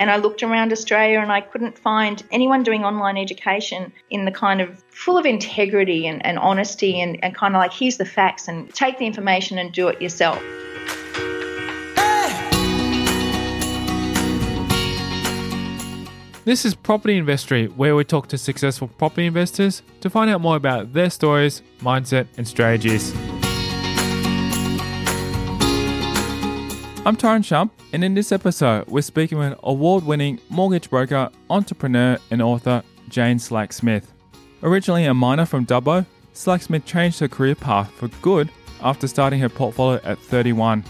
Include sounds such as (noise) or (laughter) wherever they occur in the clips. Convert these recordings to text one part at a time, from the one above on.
And I looked around Australia and I couldn't find anyone doing online education in the kind of full of integrity and, and honesty and, and kind of like, here's the facts and take the information and do it yourself. This is Property Investory, where we talk to successful property investors to find out more about their stories, mindset, and strategies. I'm Tyron Shum, and in this episode, we're speaking with award winning mortgage broker, entrepreneur, and author Jane Slack Smith. Originally a miner from Dubbo, Slack Smith changed her career path for good after starting her portfolio at 31.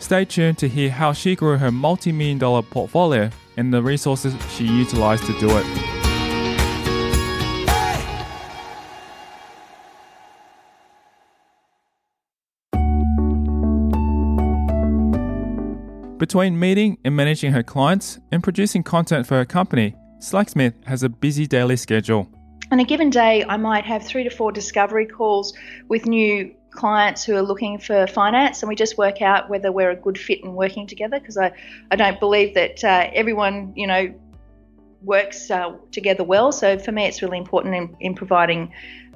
Stay tuned to hear how she grew her multi million dollar portfolio and the resources she utilized to do it. Between meeting and managing her clients and producing content for her company, Slacksmith has a busy daily schedule. On a given day, I might have three to four discovery calls with new clients who are looking for finance, and we just work out whether we're a good fit in working together. Because I, I don't believe that uh, everyone, you know, works uh, together well. So for me, it's really important in, in providing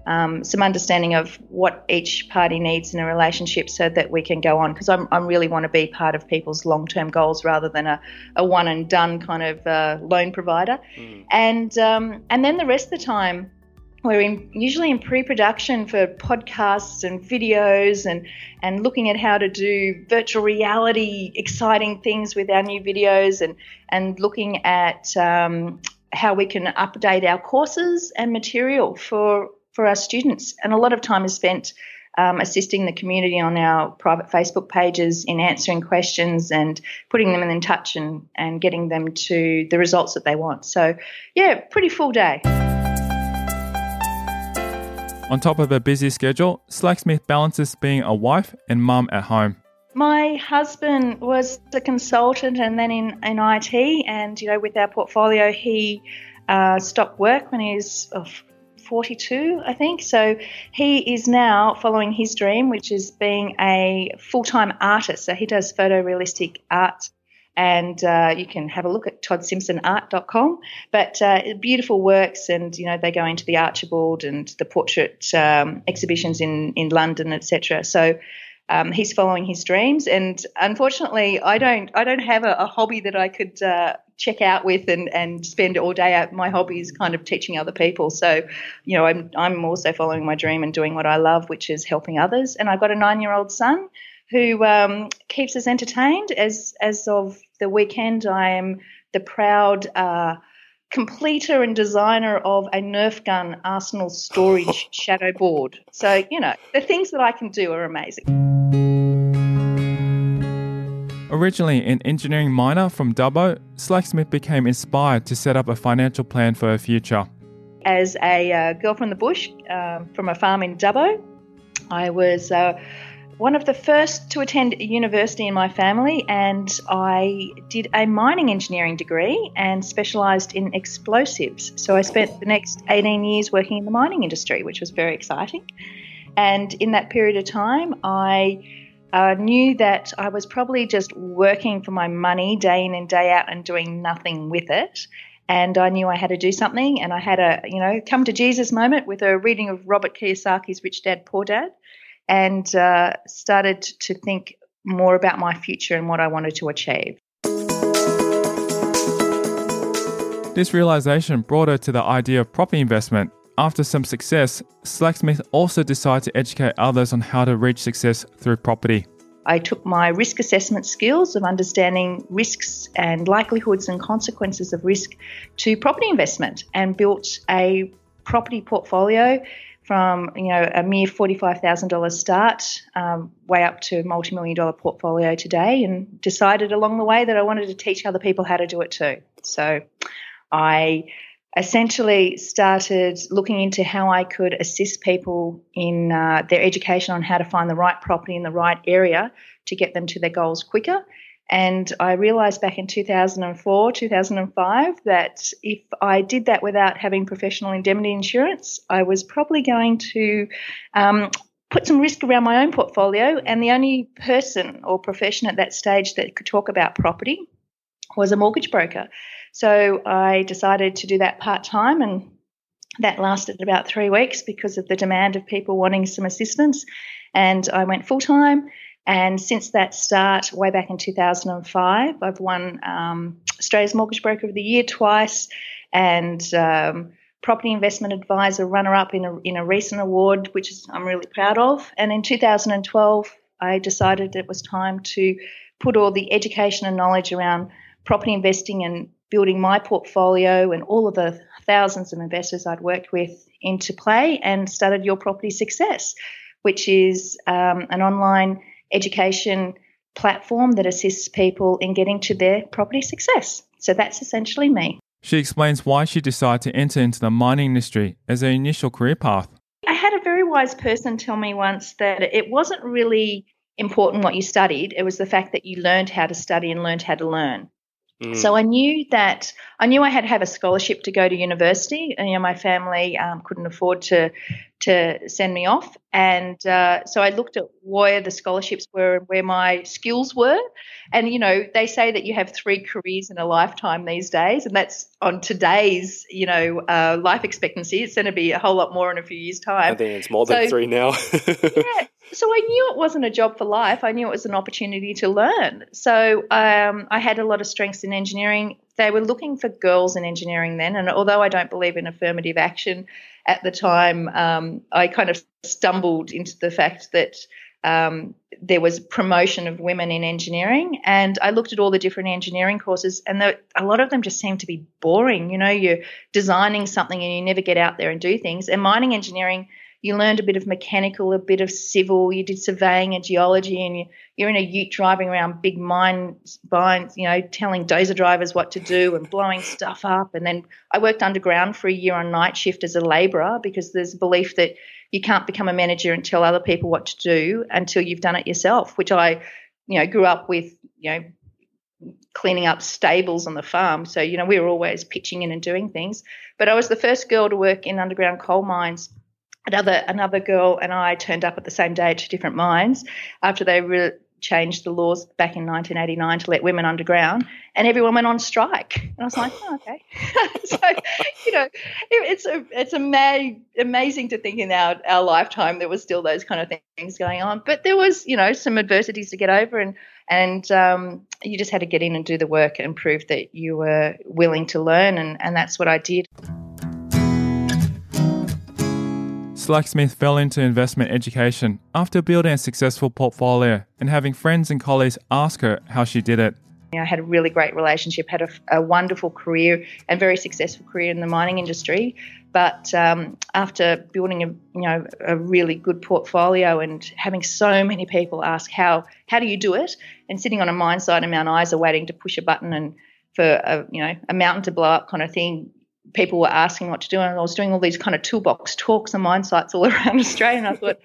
um, some understanding of what each party needs in a relationship so that we can go on. Because I really want to be part of people's long term goals rather than a, a one and done kind of uh, loan provider. Mm. And, um, and then the rest of the time, we're in, usually in pre-production for podcasts and videos and and looking at how to do virtual reality exciting things with our new videos and and looking at um, how we can update our courses and material for for our students. And a lot of time is spent um, assisting the community on our private Facebook pages in answering questions and putting them in touch and, and getting them to the results that they want. So, yeah, pretty full day. On top of a busy schedule, Slacksmith balances being a wife and mum at home. My husband was a consultant and then in, in IT, and you know, with our portfolio, he uh, stopped work when he was oh, 42, I think. So he is now following his dream, which is being a full time artist. So he does photorealistic art. And uh, you can have a look at toddsimpsonart.com. But uh, beautiful works, and you know they go into the Archibald and the portrait um, exhibitions in in London, etc. So um, he's following his dreams, and unfortunately, I don't. I don't have a, a hobby that I could uh, check out with and, and spend all day out. My hobby is kind of teaching other people. So, you know, I'm I'm also following my dream and doing what I love, which is helping others. And I've got a nine year old son who um, keeps us entertained. As as of the weekend, I am the proud. Uh, completer and designer of a Nerf gun arsenal storage (laughs) shadow board. So, you know, the things that I can do are amazing. Originally an engineering miner from Dubbo, Slacksmith became inspired to set up a financial plan for her future. As a uh, girl from the bush, uh, from a farm in Dubbo, I was uh, one of the first to attend a university in my family, and I did a mining engineering degree and specialised in explosives. So I spent the next 18 years working in the mining industry, which was very exciting. And in that period of time, I I knew that I was probably just working for my money day in and day out and doing nothing with it. And I knew I had to do something. And I had a, you know, come to Jesus moment with a reading of Robert Kiyosaki's Rich Dad, Poor Dad and uh, started to think more about my future and what I wanted to achieve. This realization brought her to the idea of property investment after some success, Slacksmith also decided to educate others on how to reach success through property. I took my risk assessment skills of understanding risks and likelihoods and consequences of risk to property investment and built a property portfolio from you know a mere forty-five thousand dollars start, um, way up to a multi-million dollar portfolio today, and decided along the way that I wanted to teach other people how to do it too. So, I essentially started looking into how I could assist people in uh, their education on how to find the right property in the right area to get them to their goals quicker. And I realized back in 2004, 2005 that if I did that without having professional indemnity insurance, I was probably going to um, put some risk around my own portfolio. And the only person or profession at that stage that could talk about property was a mortgage broker. So I decided to do that part time, and that lasted about three weeks because of the demand of people wanting some assistance. And I went full time. And since that start, way back in 2005, I've won um, Australia's Mortgage Broker of the Year twice and um, Property Investment Advisor runner up in a, in a recent award, which is, I'm really proud of. And in 2012, I decided it was time to put all the education and knowledge around property investing and building my portfolio and all of the thousands of investors I'd worked with into play and started Your Property Success, which is um, an online education platform that assists people in getting to their property success. So that's essentially me. She explains why she decided to enter into the mining industry as her initial career path. I had a very wise person tell me once that it wasn't really important what you studied, it was the fact that you learned how to study and learned how to learn. Mm. So I knew that I knew I had to have a scholarship to go to university. And, you know, my family um, couldn't afford to to send me off, and uh, so I looked at where the scholarships were and where my skills were. And you know, they say that you have three careers in a lifetime these days, and that's on today's you know uh, life expectancy. It's going to be a whole lot more in a few years' time. I think it's more than so, three now. (laughs) yeah, so I knew it wasn't a job for life. I knew it was an opportunity to learn. So um, I had a lot of strengths in engineering. They were looking for girls in engineering then, and although I don't believe in affirmative action at the time, um, I kind of stumbled into the fact that um, there was promotion of women in engineering, and I looked at all the different engineering courses, and the, a lot of them just seemed to be boring. You know, you're designing something and you never get out there and do things. And mining engineering you learned a bit of mechanical, a bit of civil, you did surveying and geology, and you, are in a ute driving around big mines, mines, you know, telling dozer drivers what to do and blowing stuff up. And then I worked underground for a year on night shift as a labourer because there's a belief that you can't become a manager and tell other people what to do until you've done it yourself, which I, you know, grew up with, you know, cleaning up stables on the farm. So, you know, we were always pitching in and doing things. But I was the first girl to work in underground coal mines another another girl and I turned up at the same day at two different mines after they re- changed the laws back in 1989 to let women underground, and everyone went on strike. And I was like, oh, okay. (laughs) so you know, it, it's a, it's ama- amazing to think in our our lifetime there was still those kind of things going on, but there was you know some adversities to get over and. And um, you just had to get in and do the work and prove that you were willing to learn, and, and that's what I did. Slacksmith fell into investment education after building a successful portfolio and having friends and colleagues ask her how she did it. I had a really great relationship, had a, a, wonderful career and very successful career in the mining industry. But um, after building a you know a really good portfolio and having so many people ask how how do you do it, and sitting on a mine site in Mount Isa waiting to push a button and for a you know a mountain to blow up kind of thing, people were asking what to do, and I was doing all these kind of toolbox talks and mine sites all (laughs) around Australia. And I thought,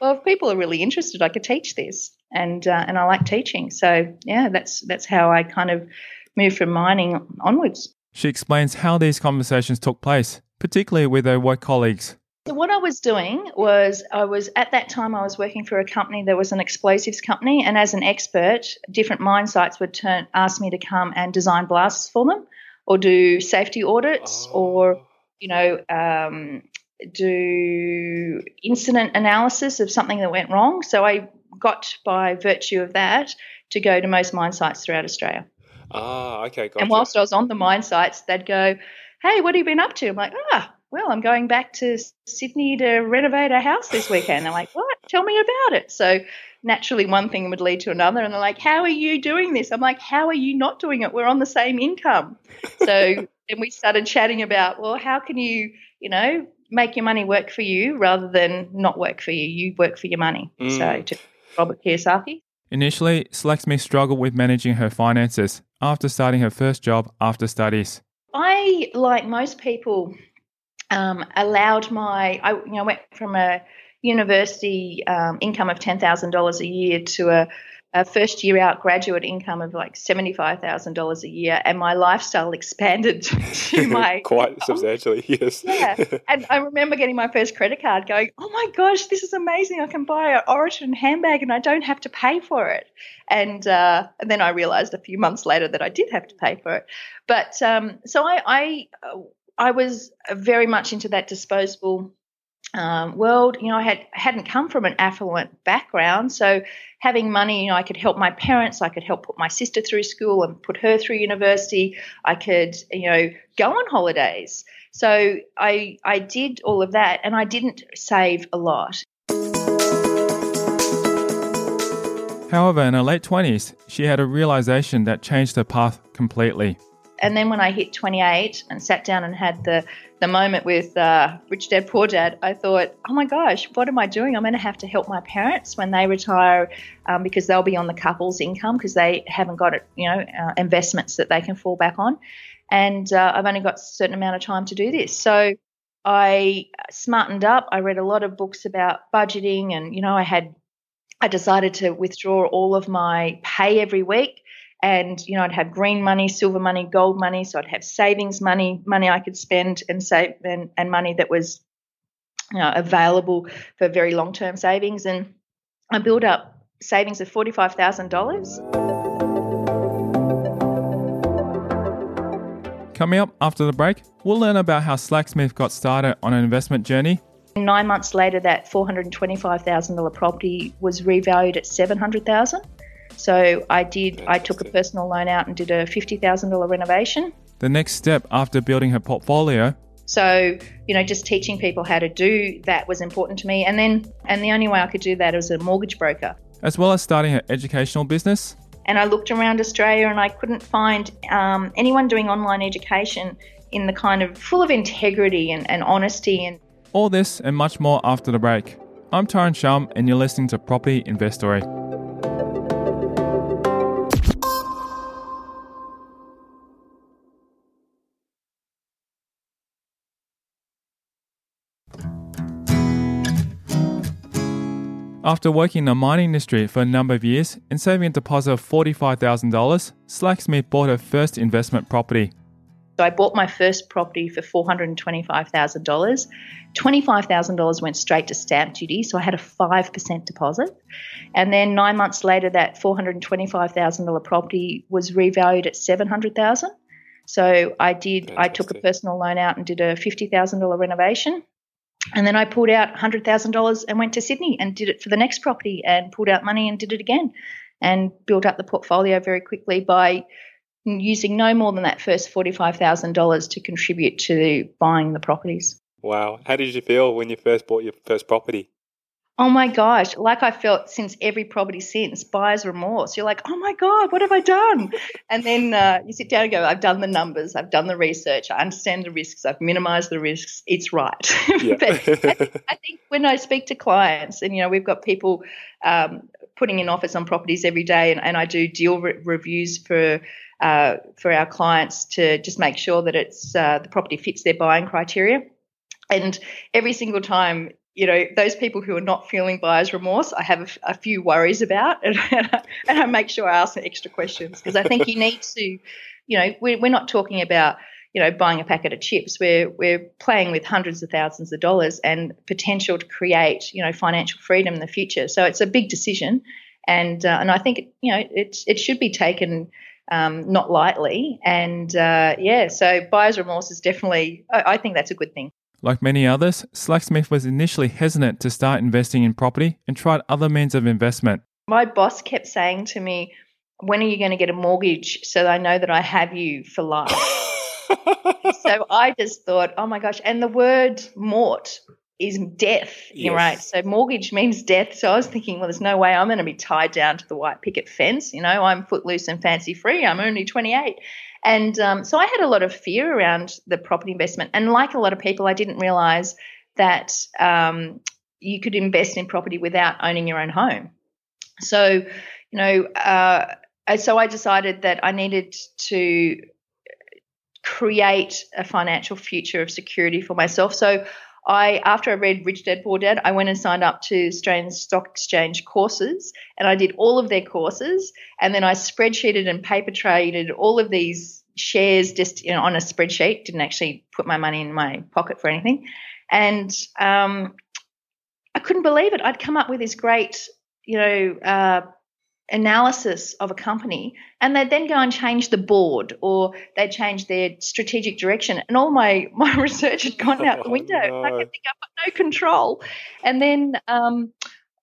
well, if people are really interested, I could teach this, and uh, and I like teaching. So yeah, that's that's how I kind of moved from mining onwards. She explains how these conversations took place, particularly with her work colleagues. So what I was doing was I was at that time I was working for a company that was an explosives company, and as an expert, different mine sites would turn ask me to come and design blasts for them or do safety audits oh. or you know um, do incident analysis of something that went wrong. So I got by virtue of that to go to most mine sites throughout Australia. Ah, okay, gotcha. And whilst I was on the mine sites, they'd go, "Hey, what have you been up to?" I'm like, "Ah, well, I'm going back to Sydney to renovate a house this weekend." They're like, "What? Tell me about it." So naturally one thing would lead to another and they're like how are you doing this? I'm like how are you not doing it? We're on the same income. So (laughs) then we started chatting about well how can you you know make your money work for you rather than not work for you? You work for your money. Mm. so to robert kiyosaki. Initially slacksmith struggled with managing her finances after starting her first job after studies. I like most people um, allowed my i you know went from a university um, income of $10,000 a year to a a first year out graduate income of like $75,000 a year, and my lifestyle (laughs) expanded (laughs) to (laughs) my. Quite income. substantially, yes. Yeah. And I remember getting my first credit card going, oh my gosh, this is amazing. I can buy an Oroton handbag and I don't have to pay for it. And, uh, and then I realized a few months later that I did have to pay for it. But um, so I, I, I was very much into that disposable um, world. You know, I had hadn't come from an affluent background, so having money, you know, I could help my parents, I could help put my sister through school and put her through university. I could, you know, go on holidays. So I I did all of that, and I didn't save a lot. However, in her late 20s, she had a realization that changed her path completely. And then when I hit 28 and sat down and had the, the moment with uh, Rich Dad Poor Dad, I thought, oh my gosh, what am I doing? I'm going to have to help my parents when they retire um, because they'll be on the couple's income because they haven't got you know uh, investments that they can fall back on. And uh, I've only got a certain amount of time to do this. So I smartened up. I read a lot of books about budgeting, and you know, I had I decided to withdraw all of my pay every week and you know I'd have green money, silver money, gold money. So I'd have savings money, money I could spend and save, and, and money that was you know, available for very long term savings. And I built up savings of forty five thousand dollars. Coming up after the break, we'll learn about how Slacksmith got started on an investment journey. Nine months later, that four hundred twenty-five thousand dollar property was revalued at seven hundred thousand. So I did. I took a personal loan out and did a fifty thousand dollar renovation. The next step after building her portfolio. So you know, just teaching people how to do that was important to me, and then and the only way I could do that was a mortgage broker. As well as starting her educational business. And I looked around Australia, and I couldn't find um, anyone doing online education in the kind of full of integrity and, and honesty and all this and much more after the break. I'm Tyron Shum, and you're listening to Property Investory. After working in the mining industry for a number of years and saving a deposit of $45,000, Slacksmith bought her first investment property. So I bought my first property for $425,000. $25,000 went straight to stamp duty, so I had a 5% deposit. And then 9 months later that $425,000 property was revalued at 700,000. So I did Fantastic. I took a personal loan out and did a $50,000 renovation and then I pulled out $100,000 and went to Sydney and did it for the next property and pulled out money and did it again and built up the portfolio very quickly by using no more than that first $45,000 to contribute to buying the properties. Wow. How did you feel when you first bought your first property? Oh my gosh, like I felt since every property since, buyer's remorse. You're like, oh my God, what have I done? and then uh, you sit down and go, I've done the numbers, I've done the research, I understand the risks, I've minimized the risks, it's right. (laughs) Yeah. but I think, (laughs) I think, when I speak to clients, and you know, we've got people um, putting in offers on properties every day, and, and I do deal re- reviews for. Uh, for our clients to just make sure that it's uh, the property fits their buying criteria. And every single time you know, those people who are not feeling buyer's remorse, I have a, a few worries about, and, (laughs) and, I, and, I, make sure I ask some extra questions because I think you need to, you know, we're, we're not talking about, you know, buying a packet of chips. We're we're playing with hundreds of thousands of dollars and potential to create, you know, financial freedom in the future. So it's a big decision, and uh, and I think you know it it should be taken. Um, not lightly, and uh, yeah, so buyer's remorse is definitely. I, I think that's a good thing. Like many others, Slacksmith was initially hesitant to start investing in property and tried other means of investment. My boss kept saying to me, When are you going to get a mortgage so that I know that I have you for life? (laughs) so I just thought, Oh my gosh. And the word mort is death, yes. right? So mortgage means death. So I was thinking, well, there's no way I'm going to be tied down to the white picket fence. You know, I'm footloose and fancy free. I'm only 28. And um, so I had a lot of fear around the property investment. And like a lot of people, I didn't realize that um, you could invest in property without owning your own home. So, you know, uh, so I decided that I needed to create a financial future of security for myself. So I after I read Rich Dad Poor Dad, I went and signed up to Australian Stock Exchange courses, and I did all of their courses, and then I spreadsheeted and paper traded all of these shares just you know on a spreadsheet. Didn't actually put my money in my pocket for anything, and um, I couldn't believe it. I'd come up with this great, you know. Uh, analysis of a company and they'd then go and change the board or they'd change their strategic direction. And all my (laughs) my research had gone out the window. Oh, no. i could think i've got no control. And then um,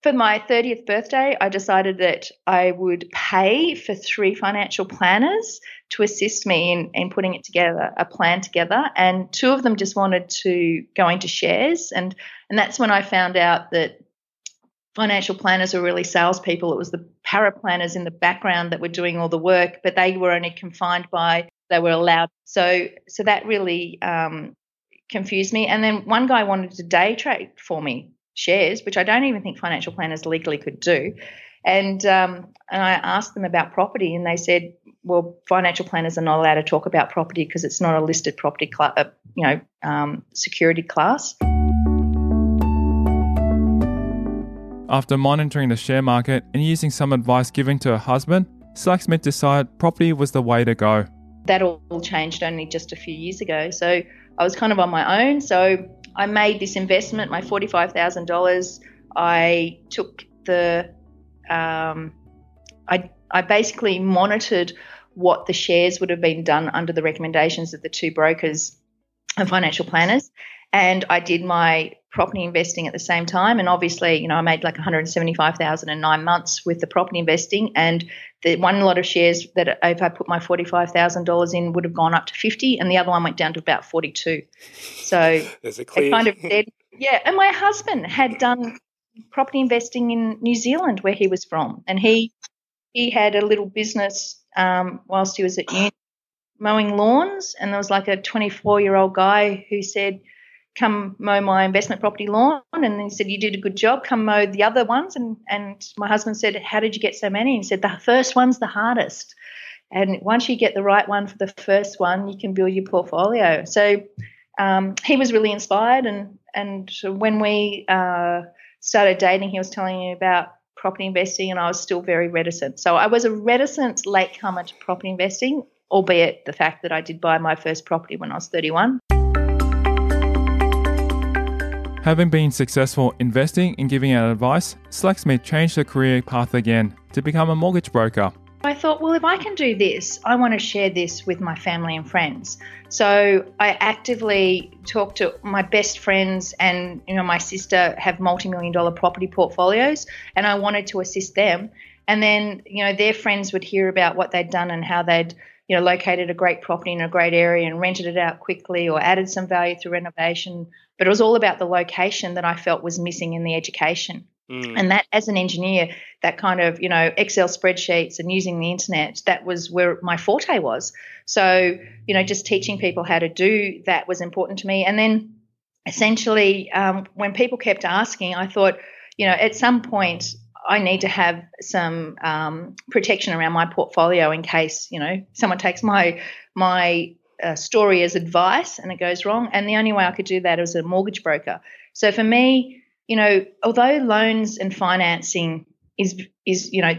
for my 30th birthday i decided that i would pay for three financial planners to assist me in, in putting it together a plan together. And two of them just wanted to go into shares. And and that's when i found out that financial planners were really salespeople. It was the para planners in the background that were doing all the work, but they were only confined by they were allowed. So so that really um, confused me. And then one guy wanted to day trade for me shares, which I don't even think financial planners legally could do. And um, and I asked them about property, and they said, well, financial planners are not allowed to talk about property because it's not a listed property, cl- uh, you know, um, security class. After monitoring the share market and using some advice given to her husband, Slacksmith decided property was the way to go. That all changed only just a few years ago. So I was kind of on my own. So I made this investment, my $45,000. I took the, um, I, I basically monitored what the shares would have been done under the recommendations of the two brokers and financial planners. And I did my property investing at the same time. And obviously, you know, I made like 175,000 in nine months with the property investing. And the one lot of shares that if I put my $45,000 in would have gone up to 50 and the other one went down to about 42. So (laughs) There's a clear... kind of (laughs) did. Yeah. And my husband had done property investing in New Zealand where he was from. And he, he had a little business um, whilst he was at uni mowing lawns. And there was like a 24 year old guy who said, come mow my investment property lawn and he said you did a good job. Come mow the other ones. And and my husband said how did you get so many? And he said the first one's the hardest. And once you get the right one for the first one you can build your portfolio. So um, he was really inspired and and when we uh, started dating he was telling me about property investing and I was still very reticent. So I was a reticent latecomer to property investing albeit the fact that I did buy my first property when I was 31 Having been successful investing and giving out advice, Slacksmith changed her career path again to become a mortgage broker. I thought, well, if I can do this, I want to share this with my family and friends. So I actively talked to my best friends and you know my sister have multi-million dollar property portfolios and I wanted to assist them. And then, you know, their friends would hear about what they'd done and how they'd you know, located a great property in a great area and rented it out quickly or added some value through renovation. But it was all about the location that I felt was missing in the education. Mm. And that, as an engineer, that kind of, you know, Excel spreadsheets and using the internet, that was where my forte was. So, you know, just teaching people how to do that was important to me. And then essentially, um, when people kept asking, I thought, you know, at some point, I need to have some um, protection around my portfolio in case you know someone takes my my uh, story as advice and it goes wrong. And the only way I could do that is a mortgage broker. So for me, you know, although loans and financing is is you know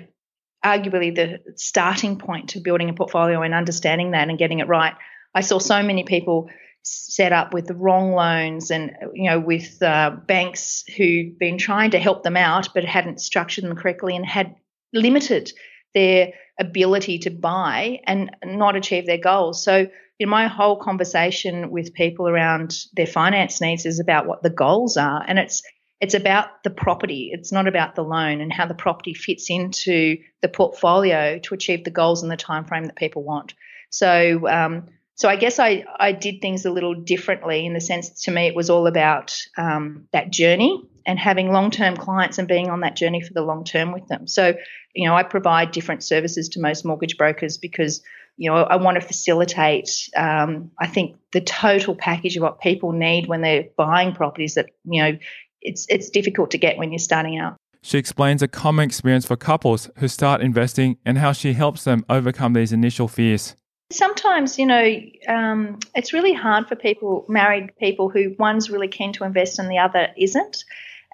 arguably the starting point to building a portfolio and understanding that and getting it right, I saw so many people set up with the wrong loans and you know with uh, banks who'd been trying to help them out but hadn't structured them correctly and had limited their ability to buy and not achieve their goals so know, my whole conversation with people around their finance needs is about what the goals are. And it's it's about the property. It's not about the loan and how the property fits into the portfolio to achieve the goals in the time frame that people want. So um, so I guess I, I did things a little differently in the sense to me it was all about um, that journey and having long term clients and being on that journey for the long term with them. So, you know, I provide different services to most mortgage brokers because, you know, I want to facilitate, um, I think, the total package of what people need when they're buying properties that, you know, it's, it's difficult to get when you're starting out. She explains a common experience for couples who start investing and how she helps them overcome these initial fears. Sometimes, you know, um, it's really hard for people, married people, who one's really keen to invest and the other isn't.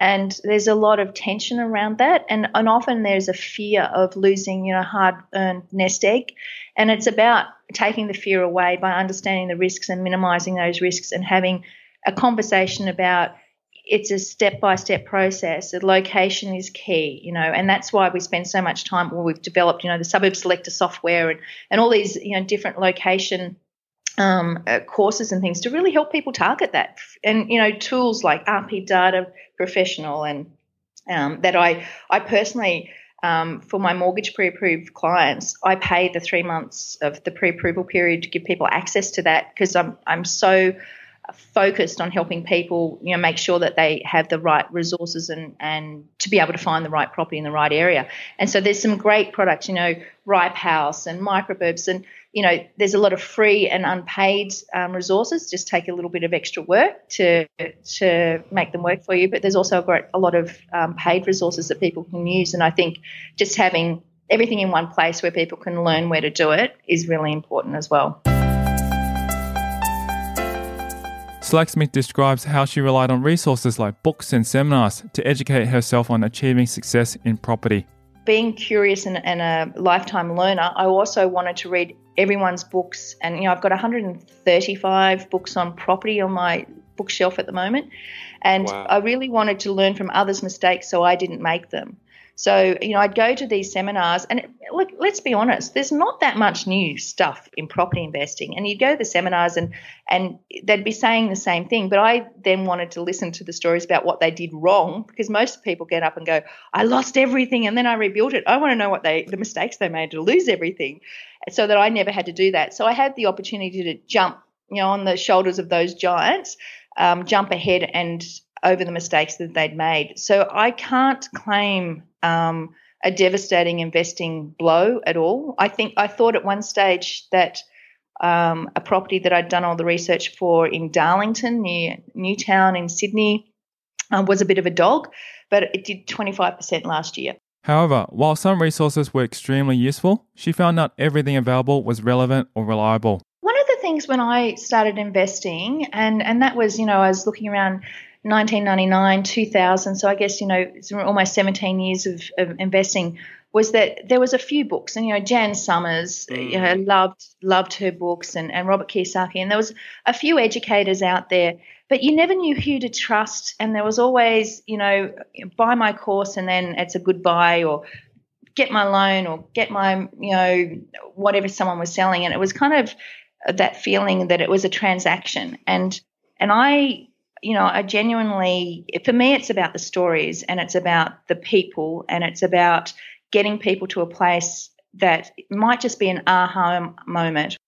And there's a lot of tension around that. And, and often there's a fear of losing, you know, hard earned nest egg. And it's about taking the fear away by understanding the risks and minimizing those risks and having a conversation about it's a step by step process. The location is key, you know, and that's why we spend so much time. Well, we've developed, you know, the suburb selector software and, and all these, you know, different location um, uh, courses and things to really help people target that. And, you know, tools like RP Data Professional and um, that I, I personally, um, for my mortgage pre-approved clients, I pay the three months of the pre-approval period to give people access to that because I'm, I'm so focused on helping people, you know, make sure that they have the right resources and, and to be able to find the right property in the right area. And so there's some great products, you know, Ripe House and Microburbs, and you know, there's a lot of free and unpaid um, resources. Just take a little bit of extra work to to make them work for you. But there's also a, great, a lot of um, paid resources that people can use, and I think just having everything in one place where people can learn where to do it is really important as well. Slacksmith describes how she relied on resources like books and seminars to educate herself on achieving success in property. Being curious and, and a lifetime learner, I also wanted to read everyone's books. And, you know, I've got 135 books on property on my bookshelf at the moment. And wow. I really wanted to learn from others' mistakes so I didn't make them. So, you know, I'd go to these seminars, and look, let's be honest, there's not that much new stuff in property investing. And you'd go to the seminars, and and they'd be saying the same thing. But I then wanted to listen to the stories about what they did wrong, because most people get up and go, "I lost everything, and then I rebuilt it." I want to know what they, the mistakes they made to lose everything, so that I never had to do that. So I had the opportunity to jump, you know, on the shoulders of those giants, um, jump ahead and over the mistakes that they'd made. So I can't claim um, a devastating investing blow at all. I think I thought at one stage that um, a property that I'd done all the research for in Darlington near Newtown in Sydney uh, was a bit of a dog, but it did 25% last year. However, while some resources were extremely useful, she found not everything available was relevant or reliable. One of the things when I started investing, and, and that was, you know, I was looking around 1999, 2000, so I guess, you know, it's almost 17 years of, of investing, was that there was a few books. And, you know, Jan Somers, mm. you know, loved, loved her books and, and Robert Kiyosaki. And there was a few educators out there, but you never knew who to trust. And there was always, you know, buy my course and then it's a goodbye or get my loan or get my, you know, whatever someone was selling. And it was kind of that feeling that it was a transaction. And, and I you know, I genuinely, for me, it's about the stories and it's about the people and it's about getting people to a place that might just be an aha moment.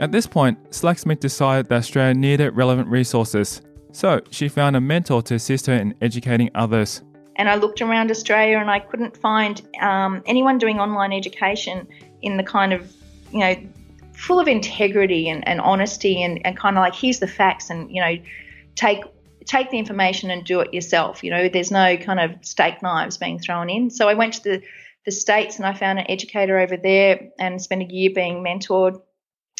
At this point, Slacksmith decided that Australia needed relevant resources, so she found a mentor to assist her in educating others. And I looked around Australia and I couldn't find um, anyone doing online education in the kind of you know full of integrity and, and honesty and, and kind of like here's the facts and you know take take the information and do it yourself. You know there's no kind of steak knives being thrown in. So i went to the the states and i found an educator over there and spent a year being mentored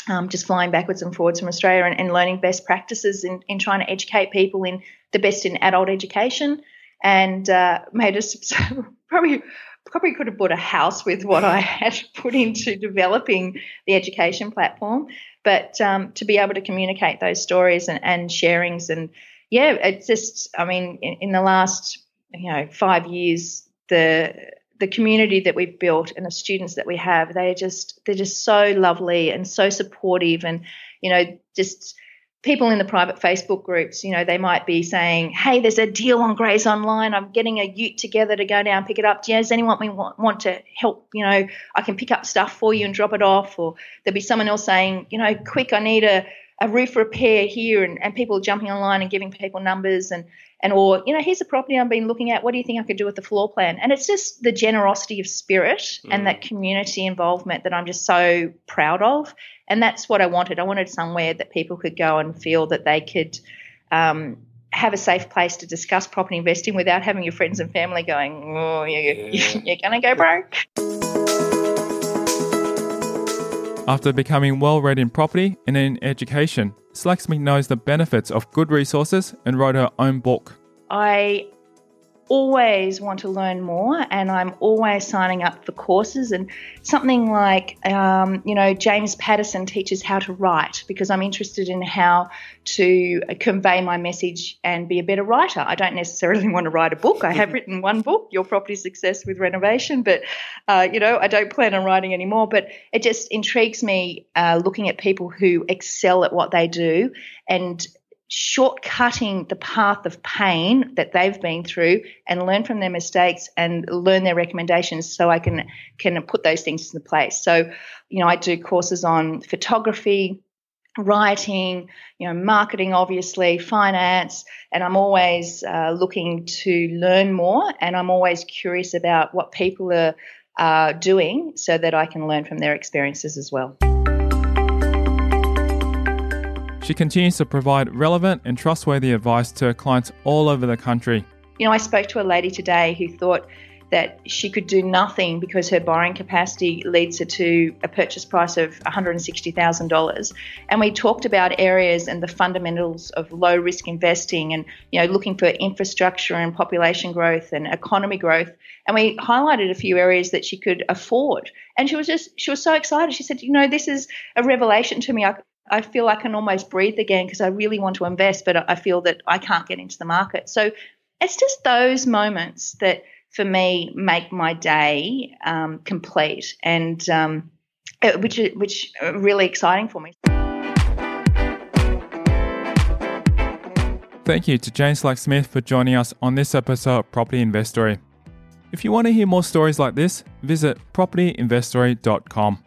um, just flying backwards and forwards from australia and, and learning best practices in, in trying to educate people in the best in adult education. And uh, made us (laughs) probably probably could have bought a house with what I had (laughs) put into developing the education platform. But um, to be able to communicate those stories and, and sharings, and yeah, it's just, I mean, in, in, the last you know five years, the the community that we've built and the students that we have, they are just they're just so lovely and so supportive, and you know just people in the private Facebook groups, you know, they might be saying, "Hey, there's a deal on Grays Online. I'm getting a Ute together to go down pick it up. Do you, Does anyone want, want to help? You know, I can pick up stuff for you and drop it off." Or there'll be someone else saying, "You know, quick, I need a a roof repair here," and, and people jumping online and giving people numbers and and or you know, here's a property I've been looking at. What do you think I could do with the floor plan? And it's just the generosity of spirit mm. and that community involvement that I'm just so proud of and that's what I wanted. I wanted somewhere that people could go and feel that they could um, have a safe place to discuss property investing without having your friends and family going, "Oh, (laughs) you're, yeah. you're going to go broke." After becoming well read in property and in education, Slacksmith knows the benefits of good resources and wrote her own book. I always want to learn more and I'm always signing up for courses and something like, um, you know, James Patterson teaches how to write because I'm interested in how to convey my message and be a better writer. I don't necessarily (laughs) want to write a book. I have (laughs) written one book, Your Property Success with Renovation, but, uh, you know, I don't plan on writing anymore. But it just intrigues me uh, looking at people who excel at what they do and shortcutting the path of pain that they've been through and learn from their mistakes and learn their recommendations so I can can put those things into place. So, you know, I do courses on photography, writing, you know, marketing, obviously, finance, and I'm always uh, looking to learn more and I'm always curious about what people are uh, doing so that I can learn from their experiences as well. She continues to provide relevant and trustworthy advice to her clients all over the country. You know, I spoke to a lady today who thought that she could do nothing because her borrowing capacity leads her to a purchase price of $160,000. And we talked about areas and the fundamentals of low risk investing and, you know, looking for infrastructure and population growth and economy growth. And we highlighted a few areas that she could afford. And she was just, she was so excited. She said, you know, this is a revelation to me. I, I feel I can almost breathe again because I really want to invest, but I feel that I can't get into the market. So it's just those moments that for me make my day um, complete and um, which which are really exciting for me. Thank you to Jane Slack Smith for joining us on this episode of Property Investory. If you want to hear more stories like this, visit propertyinvestory.com.